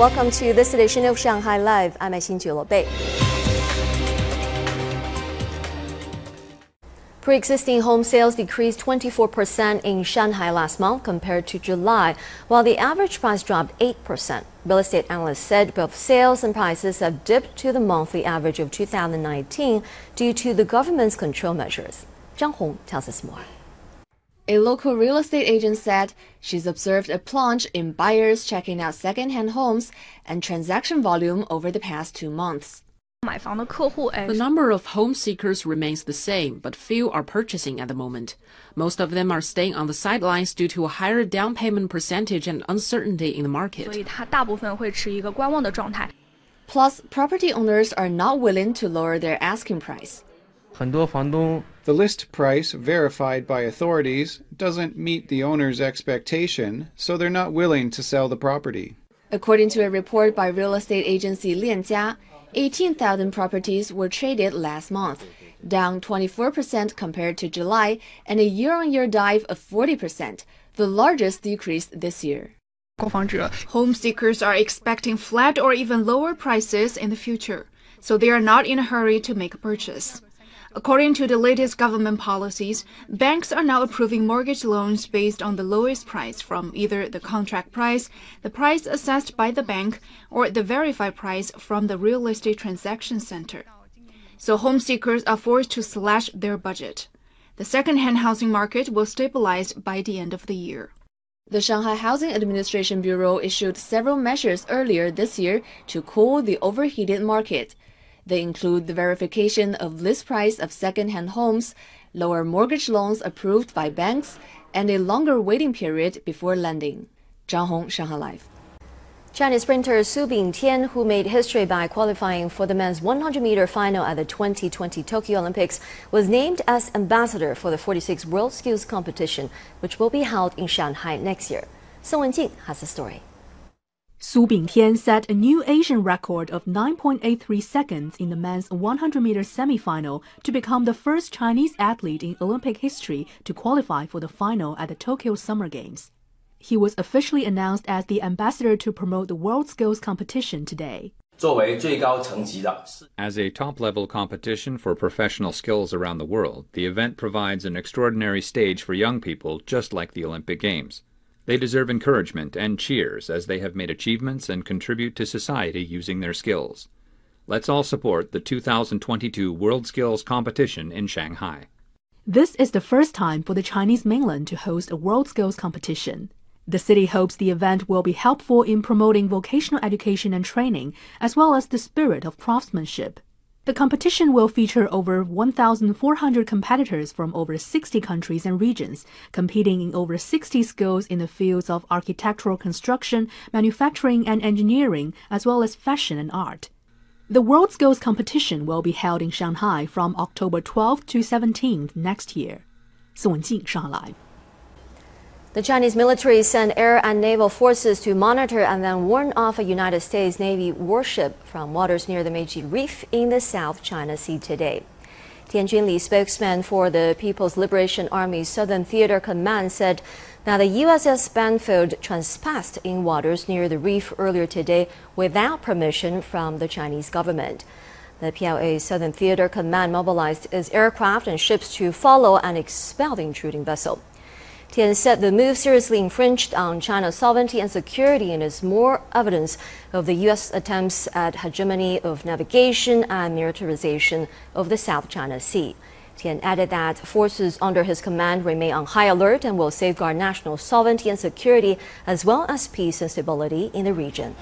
Welcome to this edition of Shanghai Live. I'm Xin Bei. Pre-existing home sales decreased 24% in Shanghai last month compared to July, while the average price dropped 8%. Real estate analysts said both sales and prices have dipped to the monthly average of 2019 due to the government's control measures. Zhang Hong tells us more. A local real estate agent said she's observed a plunge in buyers checking out second-hand homes and transaction volume over the past two months. The number of home seekers remains the same, but few are purchasing at the moment. Most of them are staying on the sidelines due to a higher down payment percentage and uncertainty in the market. Plus, property owners are not willing to lower their asking price. The list price verified by authorities doesn't meet the owner's expectation, so they're not willing to sell the property. According to a report by real estate agency Lianjia, 18,000 properties were traded last month, down 24% compared to July, and a year on year dive of 40%, the largest decrease this year. Home seekers are expecting flat or even lower prices in the future, so they are not in a hurry to make a purchase. According to the latest government policies, banks are now approving mortgage loans based on the lowest price from either the contract price, the price assessed by the bank, or the verified price from the real estate transaction center. So home seekers are forced to slash their budget. The second-hand housing market will stabilize by the end of the year. The Shanghai Housing Administration Bureau issued several measures earlier this year to cool the overheated market. They include the verification of list price of second-hand homes, lower mortgage loans approved by banks, and a longer waiting period before lending. Zhang Hong, Shanghai Live. Chinese sprinter Su Bingtian, who made history by qualifying for the men's 100 meter final at the 2020 Tokyo Olympics, was named as ambassador for the 46 World Skills Competition, which will be held in Shanghai next year. Song Wenjing has the story. Su Bingtian set a new Asian record of 9.83 seconds in the men's 100 meter semifinal to become the first Chinese athlete in Olympic history to qualify for the final at the Tokyo Summer Games. He was officially announced as the ambassador to promote the World Skills Competition today. As a top level competition for professional skills around the world, the event provides an extraordinary stage for young people just like the Olympic Games. They deserve encouragement and cheers as they have made achievements and contribute to society using their skills. Let's all support the 2022 World Skills Competition in Shanghai. This is the first time for the Chinese mainland to host a World Skills Competition. The city hopes the event will be helpful in promoting vocational education and training, as well as the spirit of craftsmanship. The competition will feature over 1,400 competitors from over 60 countries and regions, competing in over 60 skills in the fields of architectural construction, manufacturing and engineering, as well as fashion and art. The World Skills Competition will be held in Shanghai from October 12th to 17th next year. 宋文静，上海 Live。 The Chinese military sent air and naval forces to monitor and then warn off a United States Navy warship from waters near the Meiji Reef in the South China Sea today. Tian Li, spokesman for the People's Liberation Army Southern Theater Command, said that the USS Benfold trespassed in waters near the reef earlier today without permission from the Chinese government. The PLA Southern Theater Command mobilized its aircraft and ships to follow and expel the intruding vessel. Tian said the move seriously infringed on China's sovereignty and security and is more evidence of the U.S. attempts at hegemony of navigation and militarization of the South China Sea. Tian added that forces under his command remain on high alert and will safeguard national sovereignty and security as well as peace and stability in the region.